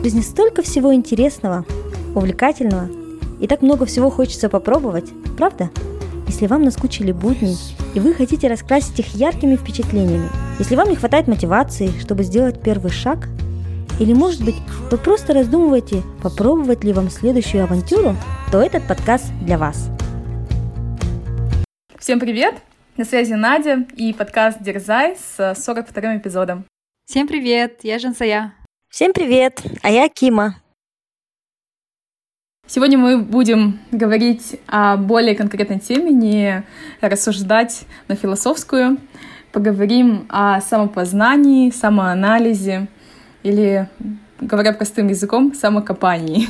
В жизни столько всего интересного, увлекательного, и так много всего хочется попробовать, правда? Если вам наскучили будни, и вы хотите раскрасить их яркими впечатлениями, если вам не хватает мотивации, чтобы сделать первый шаг, или, может быть, вы просто раздумываете, попробовать ли вам следующую авантюру, то этот подкаст для вас. Всем привет! На связи Надя и подкаст «Дерзай» с 42 эпизодом. Всем привет, я Жансая. Всем привет, а я Кима. Сегодня мы будем говорить о более конкретной теме, не рассуждать на философскую. Поговорим о самопознании, самоанализе или, говоря простым языком, самокопании.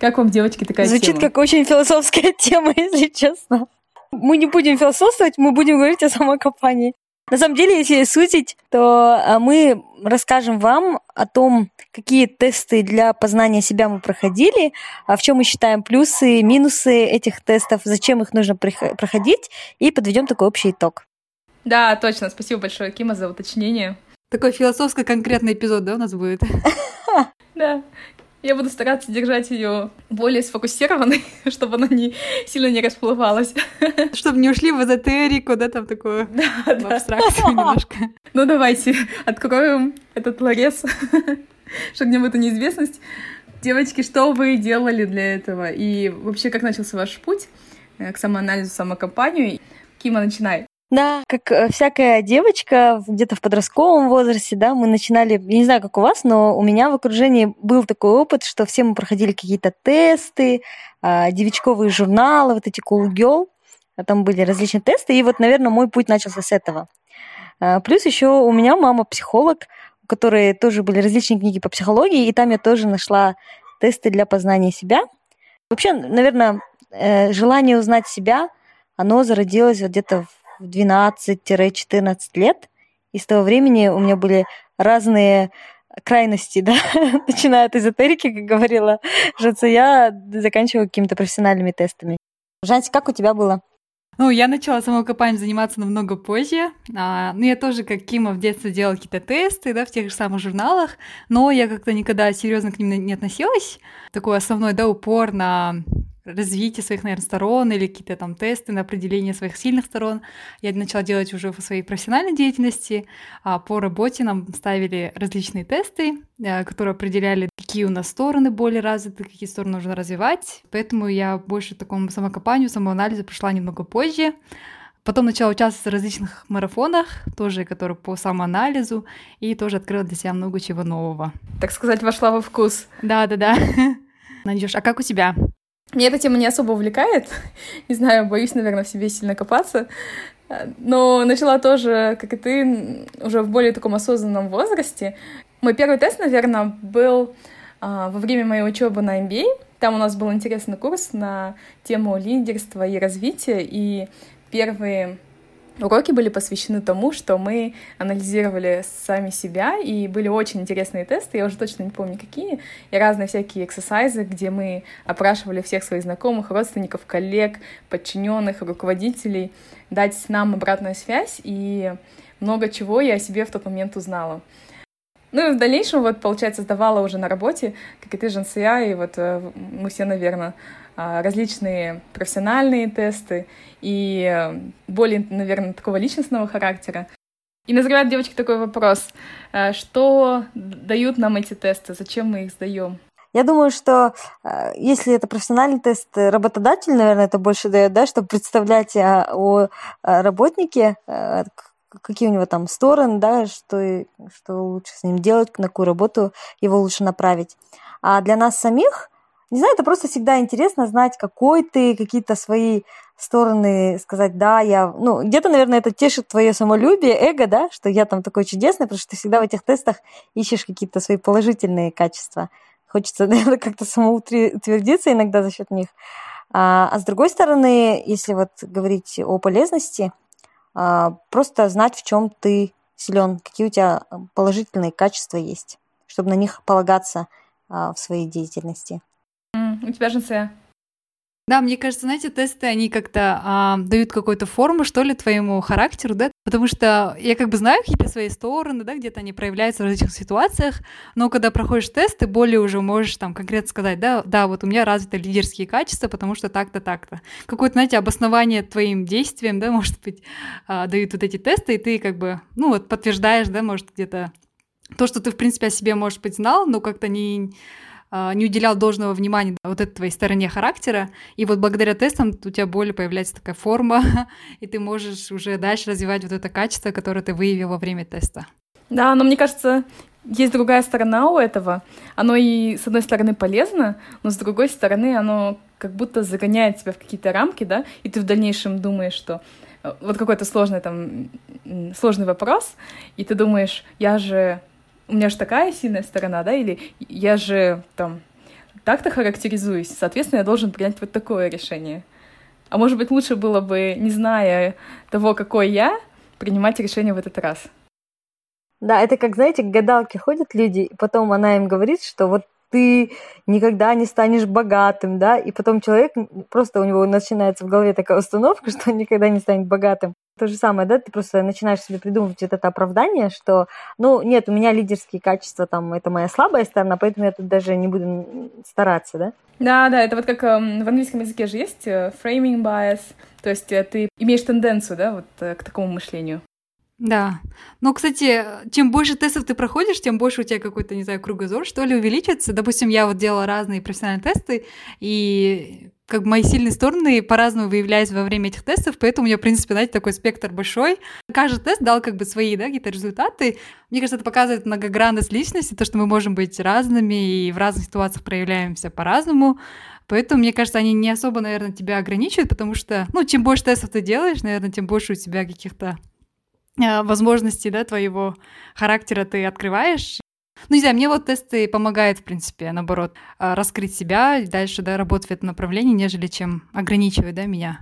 Как вам, девочки, такая Звучит тема? как очень философская тема, если честно. Мы не будем философствовать, мы будем говорить о самокопании. На самом деле, если сутить, то а, мы расскажем вам о том, какие тесты для познания себя мы проходили, а в чем мы считаем плюсы, минусы этих тестов, зачем их нужно проходить, и подведем такой общий итог. Да, точно. Спасибо большое, Кима, за уточнение. Такой философско-конкретный эпизод, да, у нас будет? Да. Я буду стараться держать ее более сфокусированной, чтобы она не сильно не расплывалась. Чтобы не ушли в эзотерику, да, там такое да, в абстракцию немножко. Ну давайте откроем этот ларец, шагнем в эту неизвестность. Девочки, что вы делали для этого? И вообще, как начался ваш путь э, к самоанализу, самокомпанию? Кима, начинай. Да, как э, всякая девочка где-то в подростковом возрасте, да, мы начинали, я не знаю, как у вас, но у меня в окружении был такой опыт, что все мы проходили какие-то тесты, а, девичковые журналы, вот эти cool girl, а там были различные тесты, и вот, наверное, мой путь начался с этого. А, плюс еще у меня мама психолог, у которой тоже были различные книги по психологии, и там я тоже нашла тесты для познания себя. Вообще, наверное, э, желание узнать себя, оно зародилось вот где-то в 12-14 лет. И с того времени у меня были разные крайности, да, начиная от эзотерики, как говорила Жаца, я заканчиваю какими-то профессиональными тестами. Жанси, как у тебя было? Ну, я начала самокопанием заниматься намного позже. А, ну, я тоже, как Кима, в детстве делала какие-то тесты, да, в тех же самых журналах, но я как-то никогда серьезно к ним не относилась. Такой основной, да, упор на развитие своих, наверное, сторон или какие-то там тесты на определение своих сильных сторон. Я начала делать уже в своей профессиональной деятельности. А по работе нам ставили различные тесты, э, которые определяли, какие у нас стороны более развиты, какие стороны нужно развивать. Поэтому я больше такому самокопанию, самоанализу пришла немного позже. Потом начала участвовать в различных марафонах, тоже которые по самоанализу, и тоже открыла для себя много чего нового. Так сказать, вошла во вкус. Да-да-да. Надюш, а как у тебя? Меня эта тема не особо увлекает. Не знаю, боюсь, наверное, в себе сильно копаться. Но начала тоже, как и ты, уже в более таком осознанном возрасте. Мой первый тест, наверное, был а, во время моей учебы на MBA. Там у нас был интересный курс на тему лидерства и развития, и первые Уроки были посвящены тому, что мы анализировали сами себя, и были очень интересные тесты, я уже точно не помню какие, и разные всякие эксерсайзы, где мы опрашивали всех своих знакомых, родственников, коллег, подчиненных, руководителей, дать нам обратную связь, и много чего я о себе в тот момент узнала. Ну и в дальнейшем, вот, получается, сдавала уже на работе, как и ты, Жансия, и вот э, мы все, наверное, различные профессиональные тесты и э, более, наверное, такого личностного характера. И назревает девочки такой вопрос, э, что дают нам эти тесты, зачем мы их сдаем? Я думаю, что э, если это профессиональный тест, работодатель, наверное, это больше дает, да, чтобы представлять о работнике, какие у него там стороны, да, что, что лучше с ним делать, на какую работу его лучше направить. А для нас самих не знаю, это просто всегда интересно знать, какой ты, какие-то свои стороны сказать, да, я, ну, где-то, наверное, это тешит твое самолюбие, эго, да, что я там такой чудесный, потому что ты всегда в этих тестах ищешь какие-то свои положительные качества. Хочется, наверное, как-то самоутвердиться иногда за счет них. А, а с другой стороны, если вот говорить о полезности, а, просто знать, в чем ты силен, какие у тебя положительные качества есть, чтобы на них полагаться а, в своей деятельности. У тебя же Ся. Да, мне кажется, знаете, тесты, они как-то а, дают какую-то форму, что ли, твоему характеру, да? Потому что я как бы знаю какие-то свои стороны, да, где-то они проявляются в различных ситуациях, но когда проходишь тест, ты более уже можешь там конкретно сказать, да, да, вот у меня развиты лидерские качества, потому что так-то, так-то. Какое-то, знаете, обоснование твоим действиям, да, может быть, а, дают вот эти тесты, и ты как бы, ну вот подтверждаешь, да, может где-то то, что ты, в принципе, о себе, может быть, знал, но как-то не а, не уделял должного внимания вот этой твоей стороне характера, и вот благодаря тестам у тебя более появляется такая форма, и ты можешь уже дальше развивать вот это качество, которое ты выявил во время теста. Да, но мне кажется, есть другая сторона у этого. Оно и, с одной стороны, полезно, но с другой стороны, оно как будто загоняет тебя в какие-то рамки, да, и ты в дальнейшем думаешь, что э, вот какой-то сложный там сложный вопрос, и ты думаешь, я же у меня же такая сильная сторона, да, или я же там так-то характеризуюсь, соответственно, я должен принять вот такое решение. А может быть, лучше было бы, не зная того, какой я, принимать решение в этот раз. Да, это как, знаете, к гадалке ходят люди, и потом она им говорит, что вот ты никогда не станешь богатым, да, и потом человек, просто у него начинается в голове такая установка, что он никогда не станет богатым. То же самое, да, ты просто начинаешь себе придумывать вот это оправдание, что, ну, нет, у меня лидерские качества, там, это моя слабая сторона, поэтому я тут даже не буду стараться, да? Да, да, это вот как э, в английском языке же есть э, framing bias, то есть э, ты имеешь тенденцию, да, вот э, к такому мышлению. Да. Но, кстати, чем больше тестов ты проходишь, тем больше у тебя какой-то, не знаю, кругозор, что ли, увеличится. Допустим, я вот делала разные профессиональные тесты, и как бы мои сильные стороны по-разному выявляются во время этих тестов, поэтому у меня, в принципе, знаете, такой спектр большой. Каждый тест дал как бы свои, да, какие-то результаты. Мне кажется, это показывает многогранность личности, то, что мы можем быть разными и в разных ситуациях проявляемся по-разному. Поэтому, мне кажется, они не особо, наверное, тебя ограничивают, потому что, ну, чем больше тестов ты делаешь, наверное, тем больше у тебя каких-то а, возможностей, да, твоего характера ты открываешь. Ну, не знаю, мне вот тесты помогают, в принципе, наоборот, а, раскрыть себя дальше, да, работать в этом направлении, нежели чем ограничивать, да, меня.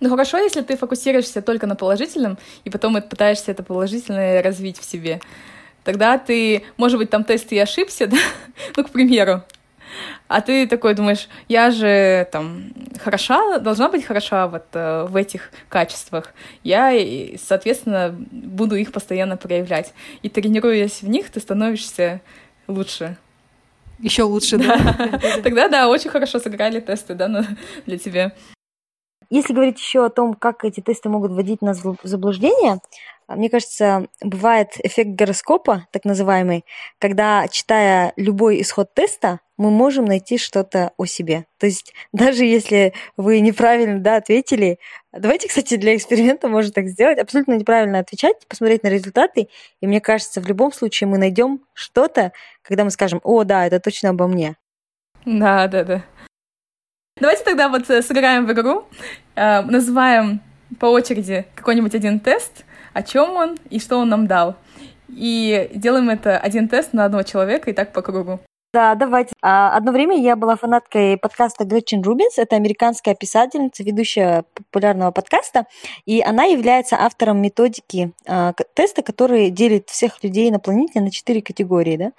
Ну хорошо, если ты фокусируешься только на положительном, и потом пытаешься это положительное развить в себе. Тогда ты, может быть, там тест и ошибся, да? ну, к примеру, а ты такой думаешь, я же там хороша, должна быть хороша вот э, в этих качествах. Я, соответственно, буду их постоянно проявлять. И тренируясь в них, ты становишься лучше. Еще лучше, да? Тогда, да, очень хорошо сыграли тесты, да, для тебя. Если говорить еще о том, как эти тесты могут вводить нас в заблуждение, мне кажется, бывает эффект гороскопа, так называемый, когда, читая любой исход теста, мы можем найти что-то о себе. То есть даже если вы неправильно да, ответили, давайте, кстати, для эксперимента можно так сделать, абсолютно неправильно отвечать, посмотреть на результаты, и мне кажется, в любом случае мы найдем что-то, когда мы скажем, о, да, это точно обо мне. Да, да, да. Давайте тогда вот э, сыграем в игру, э, называем по очереди какой-нибудь один тест, о чем он и что он нам дал. И делаем это один тест на одного человека и так по кругу. Да, давайте. А, одно время я была фанаткой подкаста Гретчен Рубинс. Это американская писательница, ведущая популярного подкаста. И она является автором методики а, теста, который делит всех людей на планете на четыре категории. Да?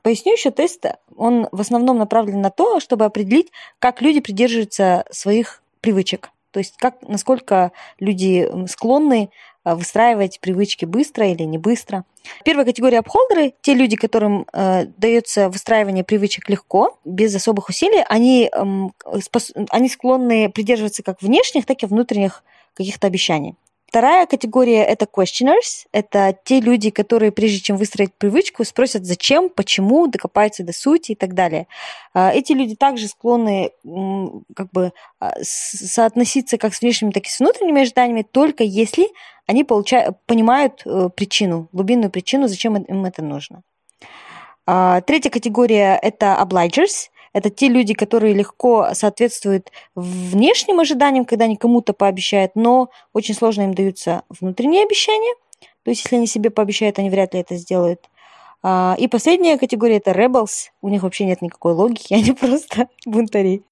Поясню еще, тест, он в основном направлен на то, чтобы определить, как люди придерживаются своих привычек. То есть как, насколько люди склонны выстраивать привычки быстро или не быстро. Первая категория апхолдеры, те люди, которым э, дается выстраивание привычек легко, без особых усилий, они, э, спос, они склонны придерживаться как внешних, так и внутренних каких-то обещаний. Вторая категория – это questioners. Это те люди, которые, прежде чем выстроить привычку, спросят, зачем, почему, докопаются до сути и так далее. А, эти люди также склонны как бы а, соотноситься как с внешними, так и с внутренними ожиданиями, только если они получают, понимают э, причину, глубинную причину, зачем им это нужно. А, третья категория – это obligers. Это те люди, которые легко соответствуют внешним ожиданиям, когда они кому-то пообещают, но очень сложно им даются внутренние обещания. То есть, если они себе пообещают, они вряд ли это сделают. А, и последняя категория – это rebels. У них вообще нет никакой логики, они просто бунтари.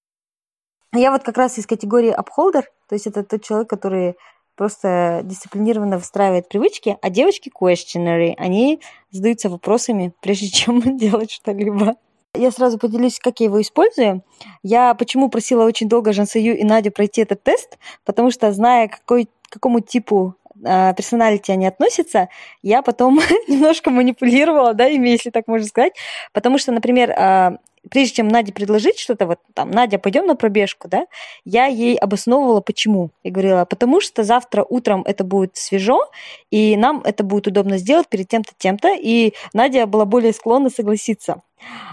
Я вот как раз из категории upholder, то есть это тот человек, который просто дисциплинированно выстраивает привычки, а девочки questionary, они задаются вопросами, прежде чем делать что-либо. Я сразу поделюсь, как я его использую. Я почему просила очень долго Жансаю и Надю пройти этот тест, потому что, зная, какой, какому типу э, персоналити они относятся, я потом немножко манипулировала, да, ими, если так можно сказать, потому что, например, э, прежде чем Наде предложить что-то, вот там, Надя, пойдем на пробежку, да, я ей обосновывала, почему. И говорила, потому что завтра утром это будет свежо, и нам это будет удобно сделать перед тем-то, тем-то, и Надя была более склонна согласиться.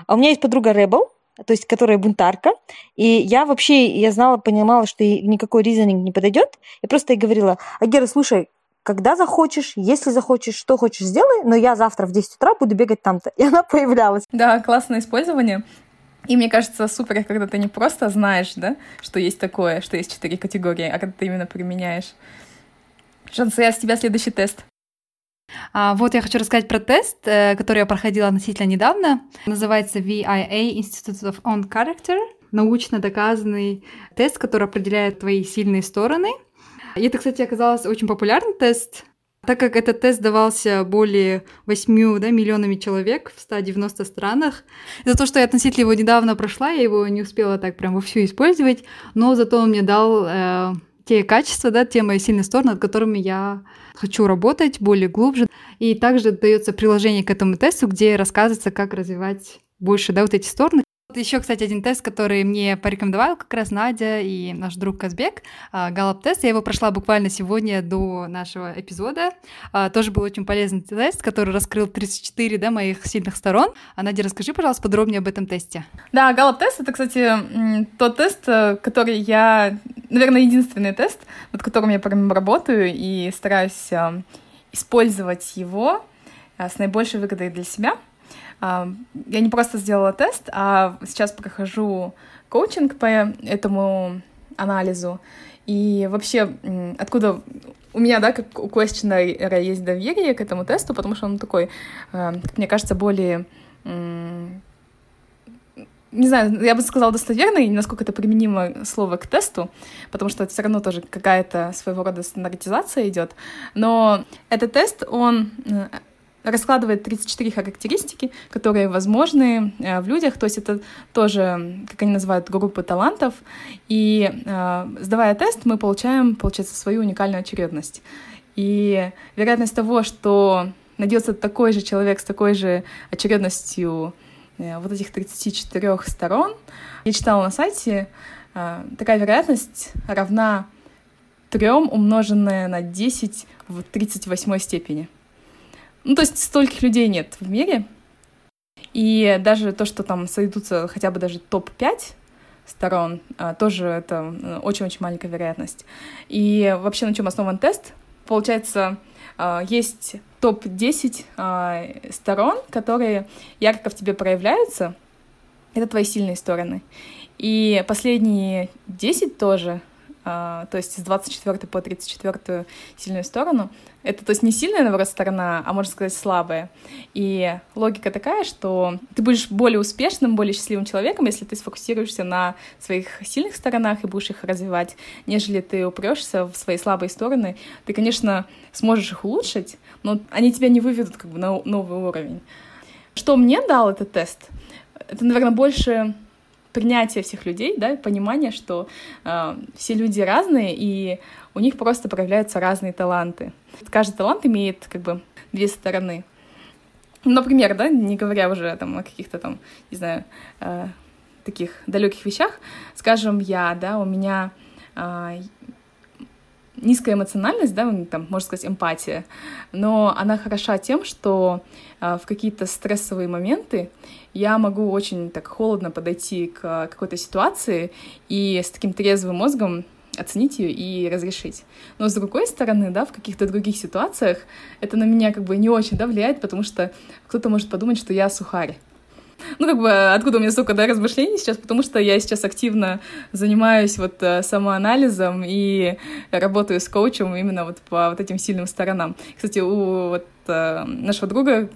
А у меня есть подруга Rebel, то есть которая бунтарка, и я вообще, я знала, понимала, что никакой ризонинг не подойдет, я просто ей говорила, Агера, слушай, когда захочешь, если захочешь, что хочешь, сделай, но я завтра в 10 утра буду бегать там-то. И она появлялась. Да, классное использование. И мне кажется, супер, когда ты не просто знаешь, да, что есть такое, что есть четыре категории, а когда ты именно применяешь. Шансе, с тебя следующий тест. А, вот я хочу рассказать про тест, э, который я проходила относительно недавно. Называется VIA Institute of On Character. Научно доказанный тест, который определяет твои сильные стороны. И это, кстати, оказалось очень популярный тест, так как этот тест давался более 8 да, миллионами человек в 190 странах. За то, что я относительно его недавно прошла, я его не успела так прям вовсю использовать, но зато он мне дал э, те качества, да, те мои сильные стороны, над которыми я хочу работать более глубже. И также дается приложение к этому тесту, где рассказывается, как развивать больше да, вот эти стороны. Еще, кстати, один тест, который мне порекомендовал как раз Надя и наш друг Казбек, а, Галап-тест. Я его прошла буквально сегодня до нашего эпизода. А, тоже был очень полезный тест, который раскрыл 34 да, моих сильных сторон. А, Надя, расскажи, пожалуйста, подробнее об этом тесте. Да, Галап-тест — это, кстати, тот тест, э, который я... Наверное, единственный тест, над которым я прям работаю и стараюсь э, использовать его э, с наибольшей выгодой для себя — я не просто сделала тест, а сейчас прохожу коучинг по этому анализу. И вообще, откуда у меня, да, как у questioner есть доверие к этому тесту, потому что он такой, как мне кажется, более не знаю, я бы сказала достоверный, насколько это применимо слово к тесту, потому что это все равно тоже какая-то своего рода стандартизация идет. Но этот тест, он раскладывает 34 характеристики, которые возможны э, в людях, то есть это тоже, как они называют, группы талантов, и э, сдавая тест, мы получаем, получается, свою уникальную очередность. И вероятность того, что найдется такой же человек с такой же очередностью э, вот этих 34 сторон, я читала на сайте, такая вероятность равна 3 умноженная на 10 в 38 степени. Ну, то есть стольких людей нет в мире. И даже то, что там сойдутся хотя бы даже топ-5 сторон, а, тоже это э, очень-очень маленькая вероятность. И вообще на чем основан тест? Получается, а, есть топ-10 а, сторон, которые ярко в тебе проявляются. Это твои сильные стороны. И последние 10 тоже то есть с 24 по 34 сильную сторону. Это, то есть, не сильная, наоборот, сторона, а, можно сказать, слабая. И логика такая, что ты будешь более успешным, более счастливым человеком, если ты сфокусируешься на своих сильных сторонах и будешь их развивать, нежели ты упрешься в свои слабые стороны. Ты, конечно, сможешь их улучшить, но они тебя не выведут как бы на новый уровень. Что мне дал этот тест? Это, наверное, больше принятие всех людей, да, понимание, что э, все люди разные, и у них просто проявляются разные таланты. Каждый талант имеет как бы две стороны. Например, да, не говоря уже там о каких-то там, не знаю, э, таких далеких вещах, скажем, я, да, у меня э, низкая эмоциональность, да, там, можно сказать, эмпатия, но она хороша тем, что э, в какие-то стрессовые моменты я могу очень так холодно подойти к какой-то ситуации и с таким трезвым мозгом оценить ее и разрешить. Но с другой стороны, да, в каких-то других ситуациях это на меня как бы не очень, да, влияет, потому что кто-то может подумать, что я сухарь. Ну, как бы, откуда у меня столько, да, размышлений сейчас, потому что я сейчас активно занимаюсь вот э, самоанализом и работаю с коучем именно вот по вот этим сильным сторонам. Кстати, у вот э, нашего друга,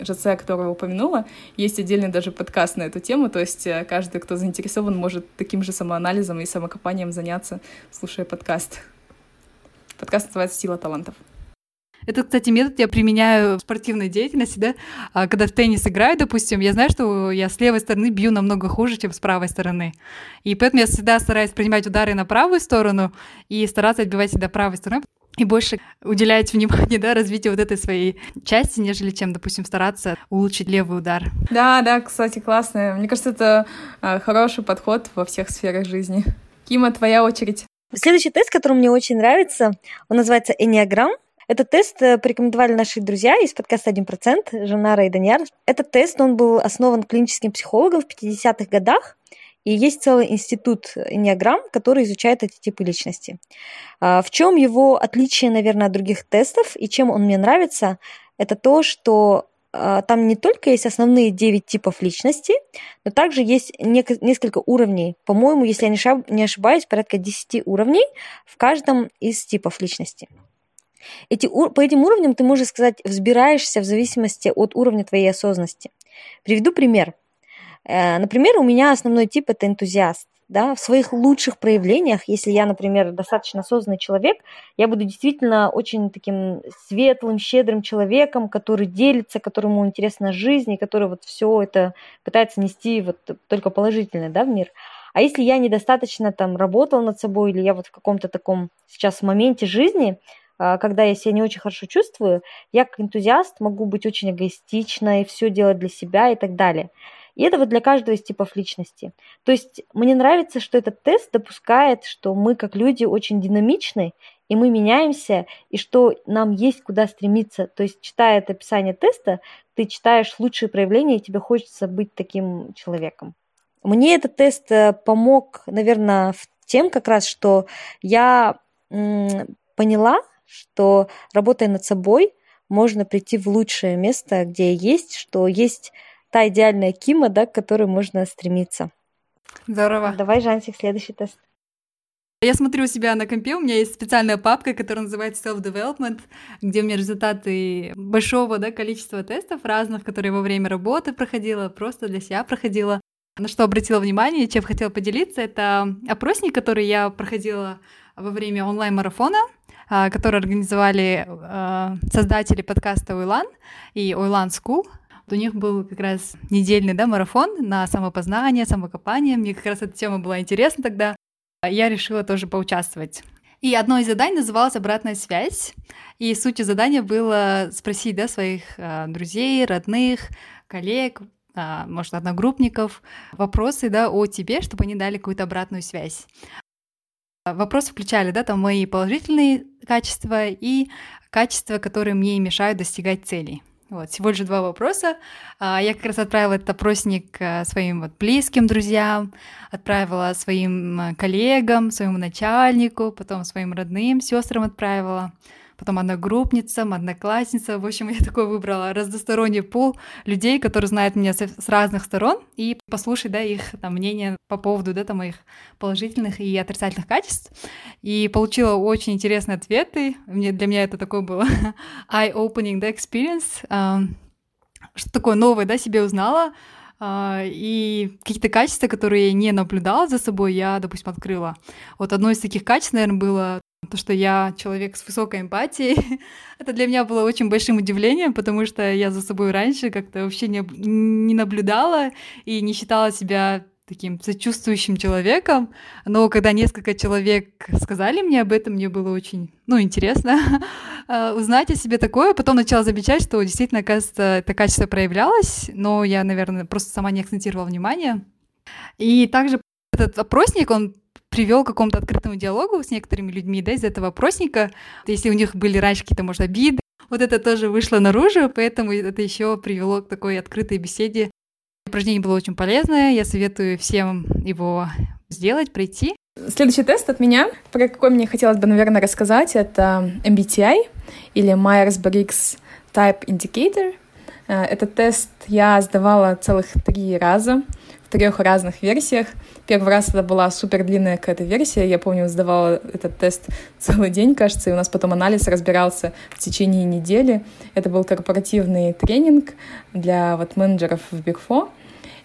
ЖЦ, которого упомянула, есть отдельный даже подкаст на эту тему, то есть э, каждый, кто заинтересован, может таким же самоанализом и самокопанием заняться, слушая подкаст. Подкаст называется «Сила талантов». Это, кстати, метод я применяю в спортивной деятельности, да, а, когда в теннис играю, допустим, я знаю, что я с левой стороны бью намного хуже, чем с правой стороны. И поэтому я всегда стараюсь принимать удары на правую сторону и стараться отбивать всегда правой стороной. и больше уделять внимание, да, развитию вот этой своей части, нежели чем, допустим, стараться улучшить левый удар. Да, да, кстати, классно. Мне кажется, это э, хороший подход во всех сферах жизни. Кима, твоя очередь. Следующий тест, который мне очень нравится, он называется Enneagram. Этот тест э, порекомендовали наши друзья из подкаста «1%», Жанара и Даньяр. Этот тест, он был основан клиническим психологом в 50-х годах, и есть целый институт Enneagram, который изучает эти типы личности. А, в чем его отличие, наверное, от других тестов и чем он мне нравится, это то, что а, там не только есть основные 9 типов личности, но также есть несколько уровней. По-моему, если я не ошибаюсь, порядка 10 уровней в каждом из типов личности. Эти, по этим уровням ты можешь сказать, взбираешься в зависимости от уровня твоей осознанности. Приведу пример. Э, например, у меня основной тип – это энтузиаст. Да, в своих лучших проявлениях, если я, например, достаточно осознанный человек, я буду действительно очень таким светлым, щедрым человеком, который делится, которому интересна жизнь, и который вот все это пытается нести вот только положительное да, в мир. А если я недостаточно там работал над собой, или я вот в каком-то таком сейчас моменте жизни, когда я себя не очень хорошо чувствую, я как энтузиаст могу быть очень эгоистичной, все делать для себя и так далее. И это вот для каждого из типов личности. То есть мне нравится, что этот тест допускает, что мы как люди очень динамичны, и мы меняемся, и что нам есть куда стремиться. То есть, читая это описание теста, ты читаешь лучшие проявления, и тебе хочется быть таким человеком. Мне этот тест э, помог, наверное, в тем как раз, что я поняла, что работая над собой, можно прийти в лучшее место, где есть, что есть та идеальная Кима, да, к которой можно стремиться. Здорово. Давай, Жансик, следующий тест. Я смотрю у себя на компе, у меня есть специальная папка, которая называется Self-Development, где у меня результаты большого да, количества тестов разных, которые во время работы проходила, просто для себя проходила. На что обратила внимание, чем хотела поделиться, это опросник, который я проходила во время онлайн-марафона, который организовали а, создатели подкаста Ойлан и Ойлан School. У них был как раз недельный да, марафон на самопознание, самокопание. Мне как раз эта тема была интересна тогда. Я решила тоже поучаствовать. И одно из заданий называлось «Обратная связь». И суть задания было спросить да, своих э, друзей, родных, коллег, э, может, одногруппников вопросы да, о тебе, чтобы они дали какую-то обратную связь. Вопросы включали, да, там мои положительные качества и качества, которые мне мешают достигать целей. Вот, всего лишь два вопроса. А, я как раз отправила этот опросник э, своим вот близким друзьям, отправила своим э, коллегам, своему начальнику, потом своим родным сестрам отправила потом одногруппницам, одноклассницам. В общем, я такой выбрала разносторонний пул людей, которые знают меня с, разных сторон, и послушать, да, их там, мнение по поводу, да, там, моих положительных и отрицательных качеств. И получила очень интересные ответы. Мне, для меня это такой был eye-opening, да, experience. Что такое новое, да, себе узнала. Uh, и какие-то качества, которые я не наблюдала за собой, я, допустим, открыла. Вот одно из таких качеств, наверное, было то, что я человек с высокой эмпатией, это для меня было очень большим удивлением, потому что я за собой раньше как-то вообще не, не наблюдала и не считала себя таким сочувствующим человеком, но когда несколько человек сказали мне об этом, мне было очень, ну, интересно э, узнать о себе такое. Потом начала замечать, что действительно, оказывается, это качество проявлялось, но я, наверное, просто сама не акцентировала внимание. И также этот опросник, он привел к какому-то открытому диалогу с некоторыми людьми, да, из этого опросника. Если у них были раньше какие-то, может, обиды, вот это тоже вышло наружу, поэтому это еще привело к такой открытой беседе. Упражнение было очень полезное, я советую всем его сделать, пройти. Следующий тест от меня, про какой мне хотелось бы, наверное, рассказать, это MBTI или Myers-Briggs Type Indicator. Э, этот тест я сдавала целых три раза в трех разных версиях. Первый раз это была супер длинная какая-то версия. Я помню, сдавала этот тест целый день, кажется, и у нас потом анализ разбирался в течение недели. Это был корпоративный тренинг для вот менеджеров в Big Four.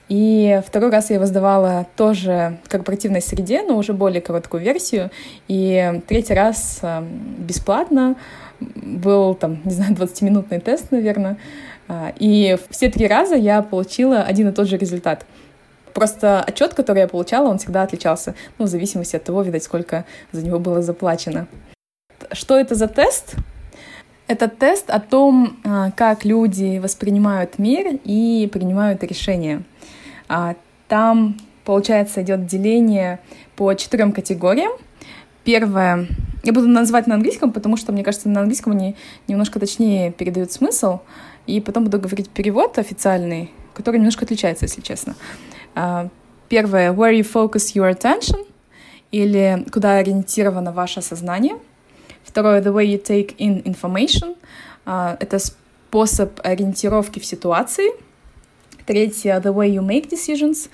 И второй раз я его сдавала тоже в корпоративной среде, но уже более короткую версию. И третий раз эм, бесплатно был там, не знаю, 20-минутный тест, наверное. А, и все три раза я получила один и тот же результат — Просто отчет, который я получала, он всегда отличался, ну, в зависимости от того, видать, сколько за него было заплачено. Что это за тест? Это тест о том, а, как люди воспринимают мир и принимают решения. А, там, получается, идет деление по четырем категориям. Первое, я буду называть на английском, потому что, мне кажется, на английском они немножко точнее передают смысл, и потом буду говорить перевод официальный, который немножко отличается, если честно. А, первое, where you focus your attention, или куда ориентировано ваше сознание — Второе, the way you take in information. Uh, это способ ориентировки в ситуации. Третье, the way you make decisions.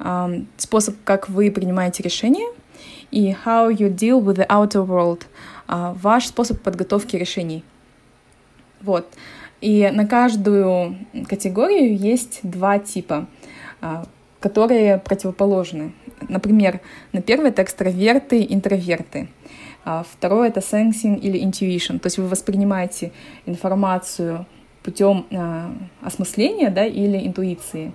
Um, способ, как вы принимаете решения. И how you deal with the outer world. Ваш способ подготовки решений. Вот. И на каждую категорию есть два типа, которые противоположны. Например, на первый это экстраверты, интроверты. А второе — это sensing или intuition, то есть вы воспринимаете информацию путем э, осмысления да, или интуиции.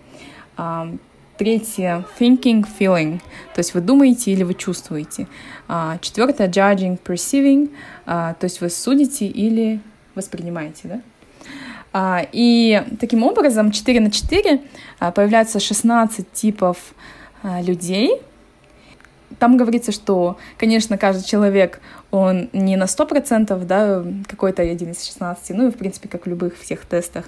А, третье — thinking, feeling, то есть вы думаете или вы чувствуете. А, четвертое — judging, perceiving, а, то есть вы судите или воспринимаете. Да? А, и таким образом 4 на 4 а, появляются 16 типов а, людей — там говорится, что, конечно, каждый человек, он не на 100%, да, какой-то один из 16, ну и, в принципе, как в любых всех тестах.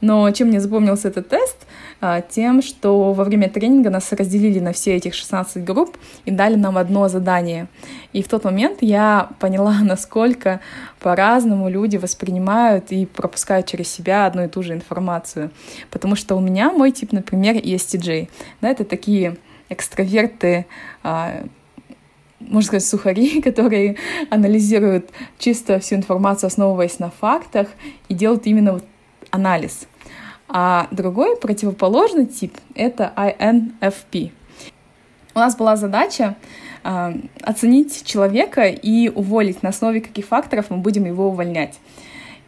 Но чем мне запомнился этот тест? А, тем, что во время тренинга нас разделили на все этих 16 групп и дали нам одно задание. И в тот момент я поняла, насколько по-разному люди воспринимают и пропускают через себя одну и ту же информацию. Потому что у меня мой тип, например, ESTJ. Да, это такие экстраверты, а, можно сказать, сухари, которые анализируют чисто всю информацию, основываясь на фактах, и делают именно вот анализ. А другой противоположный тип — это INFP. У нас была задача э, оценить человека и уволить, на основе каких факторов мы будем его увольнять.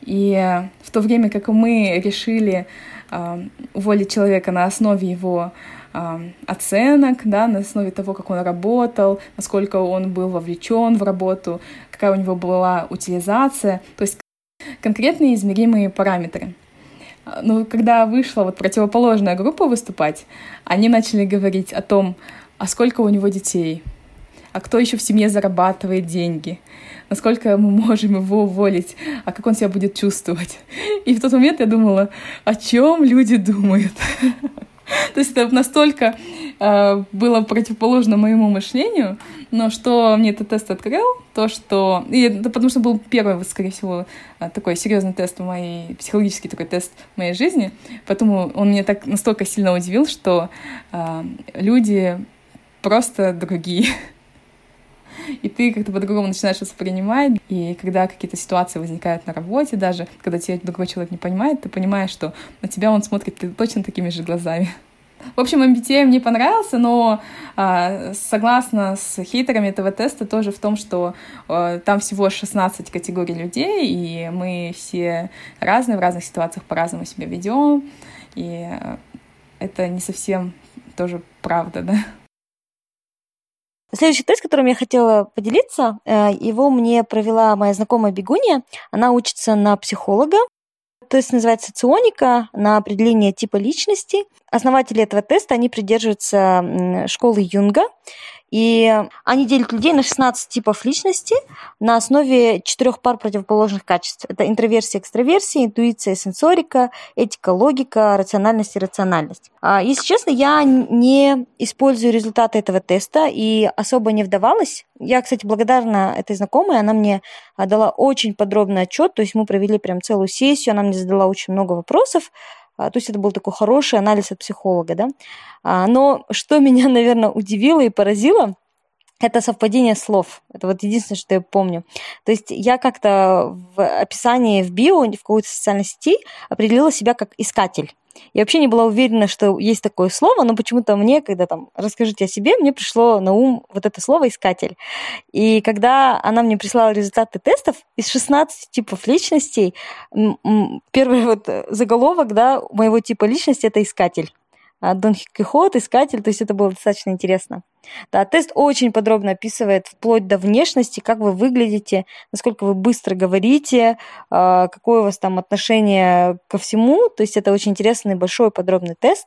И в то время как мы решили э, уволить человека на основе его оценок, да, на основе того, как он работал, насколько он был вовлечен в работу, какая у него была утилизация, то есть конкретные измеримые параметры. Но когда вышла вот противоположная группа выступать, они начали говорить о том, а сколько у него детей, а кто еще в семье зарабатывает деньги, насколько мы можем его уволить, а как он себя будет чувствовать. И в тот момент я думала, о чем люди думают. То есть это настолько э, было противоположно моему мышлению, но что мне этот тест открыл, то что... И это потому что был первый, скорее всего, э, такой серьезный тест в моей... психологический такой тест в моей жизни, поэтому он меня так настолько сильно удивил, что э, люди просто другие. И ты как-то по-другому начинаешь воспринимать. И когда какие-то ситуации возникают на работе даже, когда тебя другой человек не понимает, ты понимаешь, что на тебя он смотрит точно такими же глазами. В общем, MBTI мне понравился, но а, согласно с хейтерами этого теста тоже в том, что а, там всего 16 категорий людей, и мы все разные, в разных ситуациях по-разному себя ведем, и а, это не совсем тоже правда, да. Следующий тест, которым я хотела поделиться, э, его мне провела моя знакомая Бегуния. Она учится на психолога, Тест называется ционика на определение типа личности. Основатели этого теста, они придерживаются школы Юнга. И они делят людей на 16 типов личности на основе четырех пар противоположных качеств. Это интроверсия, экстраверсия, интуиция, сенсорика, этика, логика, рациональность и рациональность. А, если честно, я не использую результаты этого теста и особо не вдавалась. Я, кстати, благодарна этой знакомой. Она мне дала очень подробный отчет. То есть мы провели прям целую сессию. Она мне задала очень много вопросов. А, то есть это был такой хороший анализ от психолога, да. А, но что меня, наверное, удивило и поразило, это совпадение слов. Это вот единственное, что я помню. То есть я как-то в описании в био, в какой-то социальной сети определила себя как искатель. Я вообще не была уверена, что есть такое слово, но почему-то мне, когда там расскажите о себе, мне пришло на ум вот это слово «искатель». И когда она мне прислала результаты тестов, из 16 типов личностей, первый вот заголовок да, моего типа личности – это «искатель». Дон Кихот, Искатель, то есть это было достаточно интересно. Да, тест очень подробно описывает вплоть до внешности, как вы выглядите, насколько вы быстро говорите, а, какое у вас там отношение ко всему. То есть это очень интересный большой подробный тест.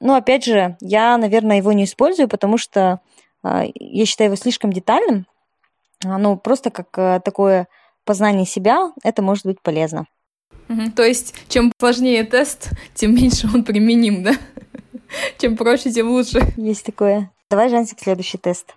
Но опять же, я, наверное, его не использую, потому что а, я считаю его слишком детальным. Ну, просто как а, такое познание себя, это может быть полезно. Угу. То есть, чем сложнее тест, тем меньше он применим, да? Чем проще, тем лучше. Есть такое. Давай, Жансик, следующий тест.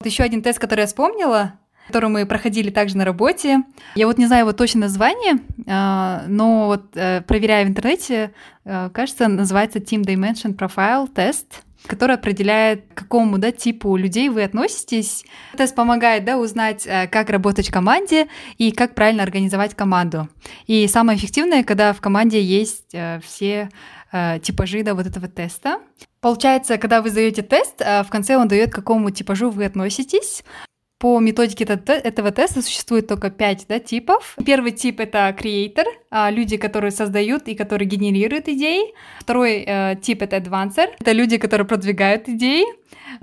Вот еще один тест, который я вспомнила, который мы проходили также на работе. Я вот не знаю его точно название, а, но вот э, проверяя в интернете, э, кажется, называется Team Dimension Profile Test который определяет, к какому да, типу людей вы относитесь. Тест помогает да, узнать, э, как работать в команде и как правильно организовать команду. И самое эффективное, когда в команде есть все типажи да, вот этого теста. Получается, когда вы сдаете тест, а, в конце он дает, к какому типажу вы относитесь. По методике этого теста существует только пять да, типов. Первый тип — это creator, а, люди, которые создают и которые генерируют идеи. Второй э, тип — это advancer, это люди, которые продвигают идеи.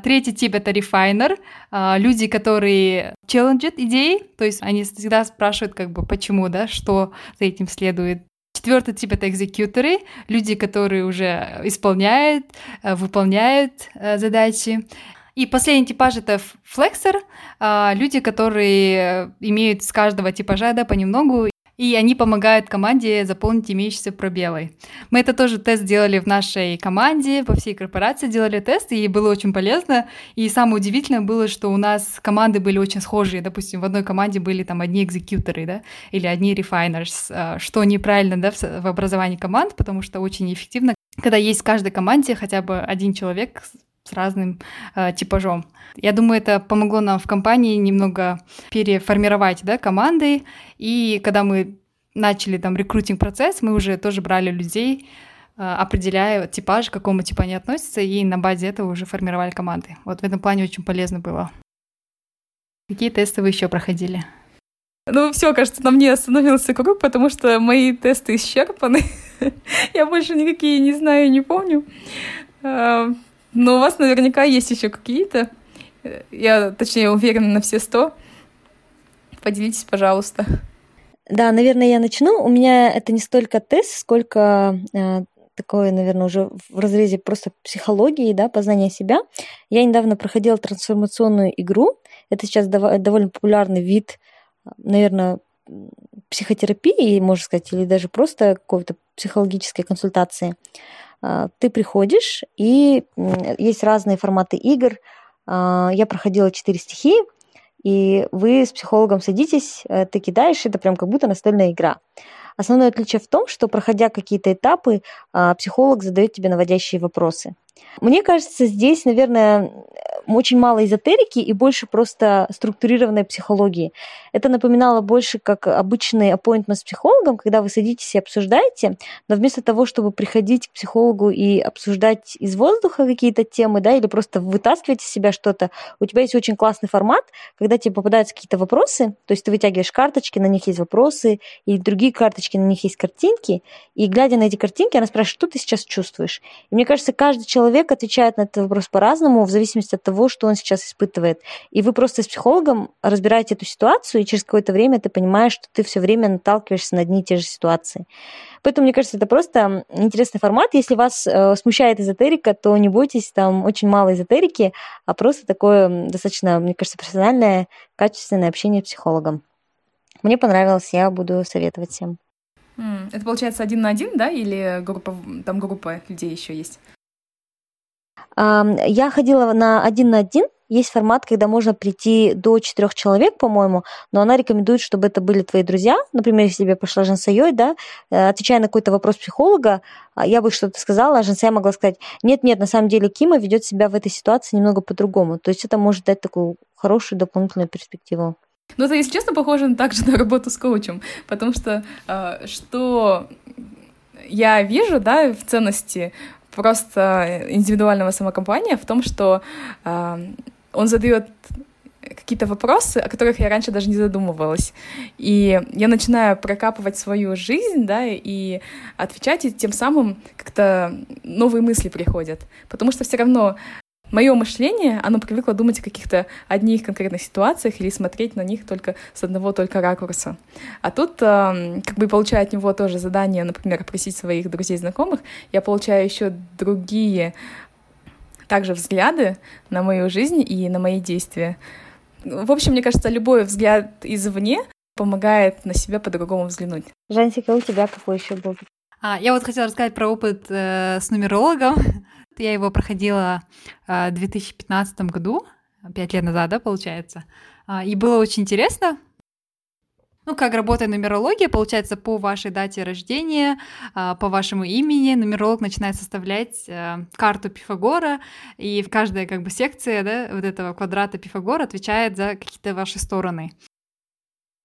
Третий тип — это refiner, а, люди, которые челленджат идеи, то есть они всегда спрашивают, как бы, почему, да, что за этим следует. Четвертый тип это экзекьюторы, люди, которые уже исполняют, э, выполняют э, задачи. И последний типаж это флексор, а, люди, которые имеют с каждого типажа да, понемногу и они помогают команде заполнить имеющиеся пробелы. Мы это тоже тест делали в нашей команде, по всей корпорации делали тест, и было очень полезно. И самое удивительное было, что у нас команды были очень схожие. Допустим, в одной команде были там одни экзекьюторы, да, или одни refiners, а, что неправильно, да, в образовании команд, потому что очень эффективно, когда есть в каждой команде хотя бы один человек с разным э, типажом. Я думаю, это помогло нам в компании немного переформировать да, команды. И когда мы начали там рекрутинг-процесс, мы уже тоже брали людей, э, определяя типаж, к какому типу они относятся, и на базе этого уже формировали команды. Вот в этом плане очень полезно было. Какие тесты вы еще проходили? Ну, все, кажется, на мне остановился круг, потому что мои тесты исчерпаны. Я больше никакие не знаю и не помню. Э, но у вас наверняка есть еще какие-то. Я, точнее, уверена на все сто. Поделитесь, пожалуйста. Да, наверное, я начну. У меня это не столько тест, сколько э, такое, наверное, уже в разрезе просто психологии, да, познания себя. Я недавно проходила трансформационную игру. Это сейчас дов- довольно популярный вид, наверное, психотерапии, можно сказать, или даже просто какой-то психологической консультации. А, ты приходишь, и есть разные форматы игр. А, я проходила четыре стихии, и вы с психологом садитесь, э, ты кидаешь, это прям как будто настольная игра. Основное отличие в том, что проходя какие-то этапы, а, психолог задает тебе наводящие вопросы. Мне кажется, здесь, наверное, очень мало эзотерики и больше просто структурированной психологии. Это напоминало больше как обычный appointment с психологом, когда вы садитесь и обсуждаете, но вместо того, чтобы приходить к психологу и обсуждать из воздуха какие-то темы, да, или просто вытаскивать из себя что-то, у тебя есть очень классный формат, когда тебе попадаются какие-то вопросы, то есть ты вытягиваешь карточки, на них есть вопросы, и другие карточки, на них есть картинки, и глядя на эти картинки, она спрашивает, что ты сейчас чувствуешь. И мне кажется, каждый человек отвечает на этот вопрос по-разному, в зависимости от того, того, что он сейчас испытывает. И вы просто с психологом разбираете эту ситуацию, и через какое-то время ты понимаешь, что ты все время наталкиваешься на одни и те же ситуации. Поэтому, мне кажется, это просто интересный формат. Если вас э, смущает эзотерика, то не бойтесь, там очень мало эзотерики, а просто такое достаточно, мне кажется, профессиональное, качественное общение с психологом. Мне понравилось, я буду советовать всем. Это получается один на один, да, или группа, там группа людей еще есть? Я ходила на один на один. Есть формат, когда можно прийти до четырех человек, по-моему, но она рекомендует, чтобы это были твои друзья. Например, если я пошла Жансайой, да, э, отвечая на какой-то вопрос психолога, а, я бы что-то сказала, а Жансая могла сказать, нет-нет, на самом деле Кима ведет себя в этой ситуации немного по-другому. То есть это может дать такую хорошую дополнительную перспективу. Ну, это, если честно, похоже также на работу с коучем, потому что э, что я вижу, да, в ценности просто индивидуального самокомпания в том, что э, он задает какие-то вопросы, о которых я раньше даже не задумывалась. И я начинаю прокапывать свою жизнь, да, и отвечать, и тем самым как-то новые мысли приходят. Потому что все равно мое мышление, оно привыкло думать о каких-то одних конкретных ситуациях или смотреть на них только с одного только ракурса. А тут, э, как бы получая от него тоже задание, например, просить своих друзей, знакомых, я получаю еще другие также взгляды на мою жизнь и на мои действия. В общем, мне кажется, любой взгляд извне помогает на себя по-другому взглянуть. Жансика, у тебя какой еще был? А, я вот хотела рассказать про опыт э, с нумерологом. Я его проходила э, в 2015 году, пять лет назад, да, получается. А, и было очень интересно, ну, как работает нумерология, получается, по вашей дате рождения, а, по вашему имени нумеролог начинает составлять э, карту Пифагора, и в каждая как бы секция, да, вот этого квадрата Пифагора отвечает за какие-то ваши стороны.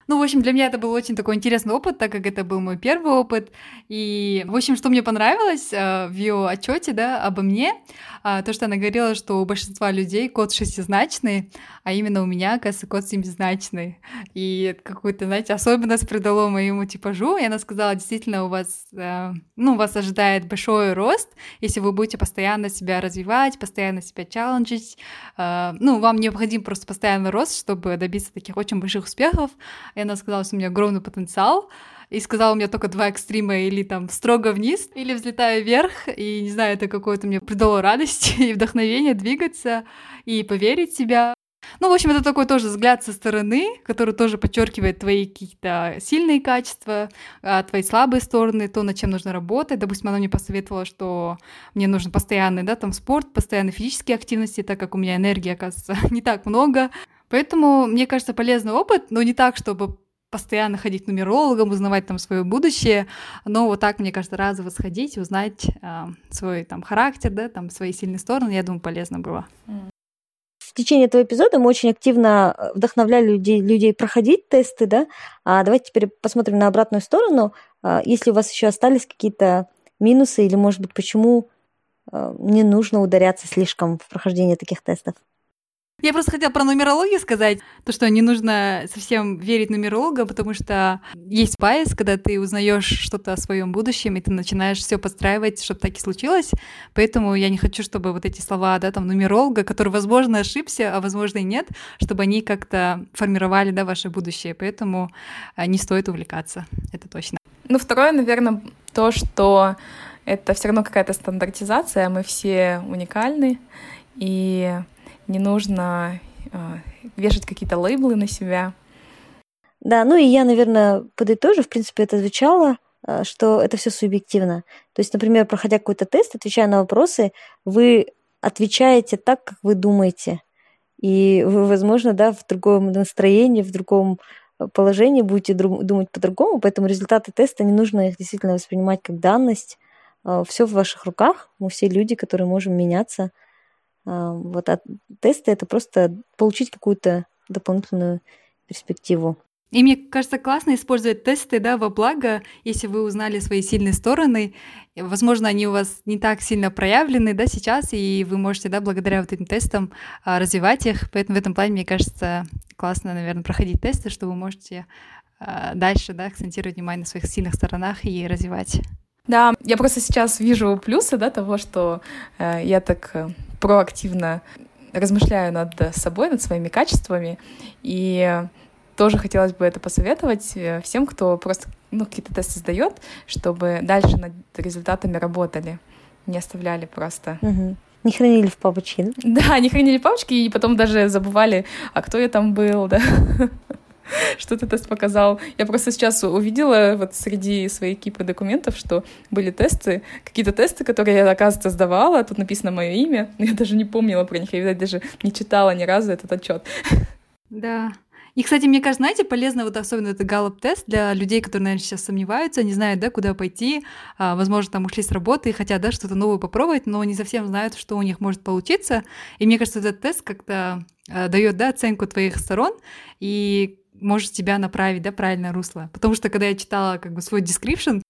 Ну, в общем, для меня это был очень такой интересный опыт, так как это был мой первый опыт. И, в общем, что мне понравилось э, в ее отчете, да, обо мне, э, то, что она говорила, что у большинства людей код шестизначный, а именно у меня, оказывается, код семизначный. И какую-то, знаете, особенность придало моему типажу. И она сказала, действительно, у вас, э, ну, вас ожидает большой рост, если вы будете постоянно себя развивать, постоянно себя челленджить. Э, ну, вам необходим просто постоянный рост, чтобы добиться таких очень больших успехов и она сказала, что у меня огромный потенциал, и сказала, у меня только два экстрима, или там строго вниз, или взлетаю вверх, и не знаю, это какое-то мне придало радость и вдохновение двигаться и поверить в себя. Ну, в общем, это такой тоже взгляд со стороны, который тоже подчеркивает твои какие-то сильные качества, а, твои слабые стороны, то, над чем нужно работать. Допустим, она мне посоветовала, что мне нужен постоянный, да, там спорт, постоянные физические активности, так как у меня энергии, оказывается, не так много. Поэтому, мне кажется, полезный опыт, но не так, чтобы постоянно ходить к нумерологам, узнавать там свое будущее, но вот так, мне кажется, разово сходить, узнать э, свой там характер, да, там свои сильные стороны, я думаю, полезно было. В течение этого эпизода мы очень активно э, вдохновляли людей, людей проходить тесты, да. А давайте теперь посмотрим на обратную сторону. А, если у вас еще остались какие-то минусы или, может быть, почему э, не нужно ударяться слишком в прохождение таких тестов? Я просто хотела про нумерологию сказать, то, что не нужно совсем верить нумеролога, потому что есть байс, когда ты узнаешь что-то о своем будущем, и ты начинаешь все подстраивать, чтобы так и случилось. Поэтому я не хочу, чтобы вот эти слова, да, там, нумеролога, который, возможно, ошибся, а возможно и нет, чтобы они как-то формировали, да, ваше будущее. Поэтому а, не стоит увлекаться, это точно. Ну, второе, наверное, то, что это все равно какая-то стандартизация, мы все уникальны, и не нужно э, вешать какие-то лейблы на себя. Да, ну и я, наверное, подытожу, в принципе, это звучало, э, что это все субъективно. То есть, например, проходя какой-то тест, отвечая на вопросы, вы отвечаете так, как вы думаете. И вы, возможно, да, в другом настроении, в другом э, положении будете думать по-другому, поэтому результаты теста не нужно их действительно воспринимать как данность. Все в ваших руках, мы все люди, которые можем меняться – а, вот, а тесты это просто получить какую-то дополнительную перспективу. И мне кажется, классно использовать тесты да, во благо, если вы узнали свои сильные стороны. Возможно, они у вас не так сильно проявлены да, сейчас, и вы можете да, благодаря вот этим тестам а, развивать их. Поэтому в этом плане, мне кажется, классно, наверное, проходить тесты, что вы можете а, дальше да, акцентировать внимание на своих сильных сторонах и развивать. Да, я просто сейчас вижу плюсы да, того, что э, я так э, проактивно размышляю над собой, над своими качествами, и тоже хотелось бы это посоветовать э, всем, кто просто ну, какие-то тесты сдает, чтобы дальше над результатами работали, не оставляли просто. Угу. Не хранили в папочке, да? Да, не хранили в папочке, и потом даже забывали, а кто я там был, да. что ты тест показал. Я просто сейчас увидела вот среди своей кипы документов, что были тесты, какие-то тесты, которые я, оказывается, сдавала, тут написано мое имя, но я даже не помнила про них, я, видать, даже не читала ни разу этот отчет. Да. И, кстати, мне кажется, знаете, полезно вот особенно этот галлоп-тест для людей, которые, наверное, сейчас сомневаются, не знают, да, куда пойти, а, возможно, там ушли с работы и хотят, да, что-то новое попробовать, но не совсем знают, что у них может получиться. И мне кажется, этот тест как-то а, дает, да, оценку твоих сторон, и может тебя направить, да, правильное русло. Потому что когда я читала как бы свой description,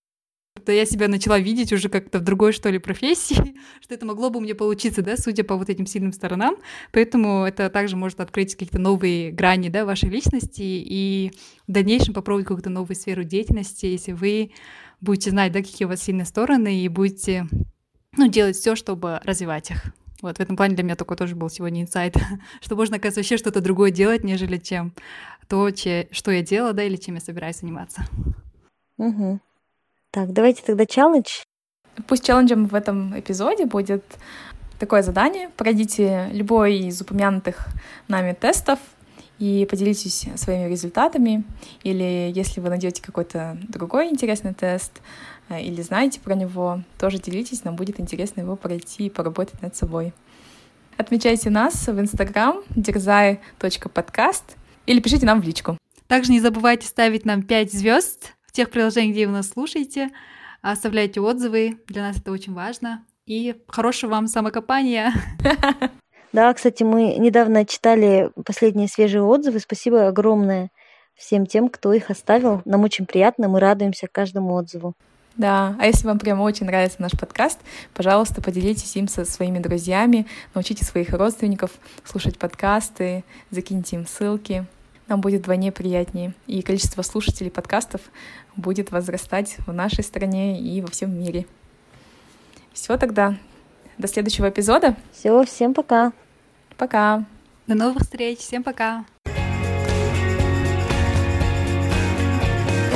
То я себя начала видеть уже как-то в другой, что ли, профессии, что это могло бы меня получиться, да, судя по вот этим сильным сторонам. Поэтому это также может открыть какие-то новые грани, да, вашей личности и в дальнейшем попробовать какую-то новую сферу деятельности, если вы будете знать, да, какие у вас сильные стороны и будете, ну, делать все, чтобы развивать их. Вот в этом плане для меня такой тоже был сегодня инсайт, что можно, оказывается, вообще что-то другое делать, нежели чем то, че, что я делала, да, или чем я собираюсь заниматься. Угу. Так, давайте тогда челлендж. Пусть челленджем в этом эпизоде будет такое задание. Пройдите любой из упомянутых нами тестов и поделитесь своими результатами. Или если вы найдете какой-то другой интересный тест или знаете про него, тоже делитесь, нам будет интересно его пройти и поработать над собой. Отмечайте нас в Инстаграм дерзай.подкаст или пишите нам в личку. Также не забывайте ставить нам 5 звезд в тех приложениях, где вы нас слушаете. Оставляйте отзывы, для нас это очень важно. И хорошего вам самокопания. Да, кстати, мы недавно читали последние свежие отзывы. Спасибо огромное всем тем, кто их оставил. Нам очень приятно, мы радуемся каждому отзыву. Да, а если вам прям очень нравится наш подкаст, пожалуйста, поделитесь им со своими друзьями, научите своих родственников слушать подкасты, закиньте им ссылки. Нам будет вдвойне приятнее. И количество слушателей подкастов будет возрастать в нашей стране и во всем мире. Все тогда. До следующего эпизода. Все, всем пока. Пока. До новых встреч. Всем пока.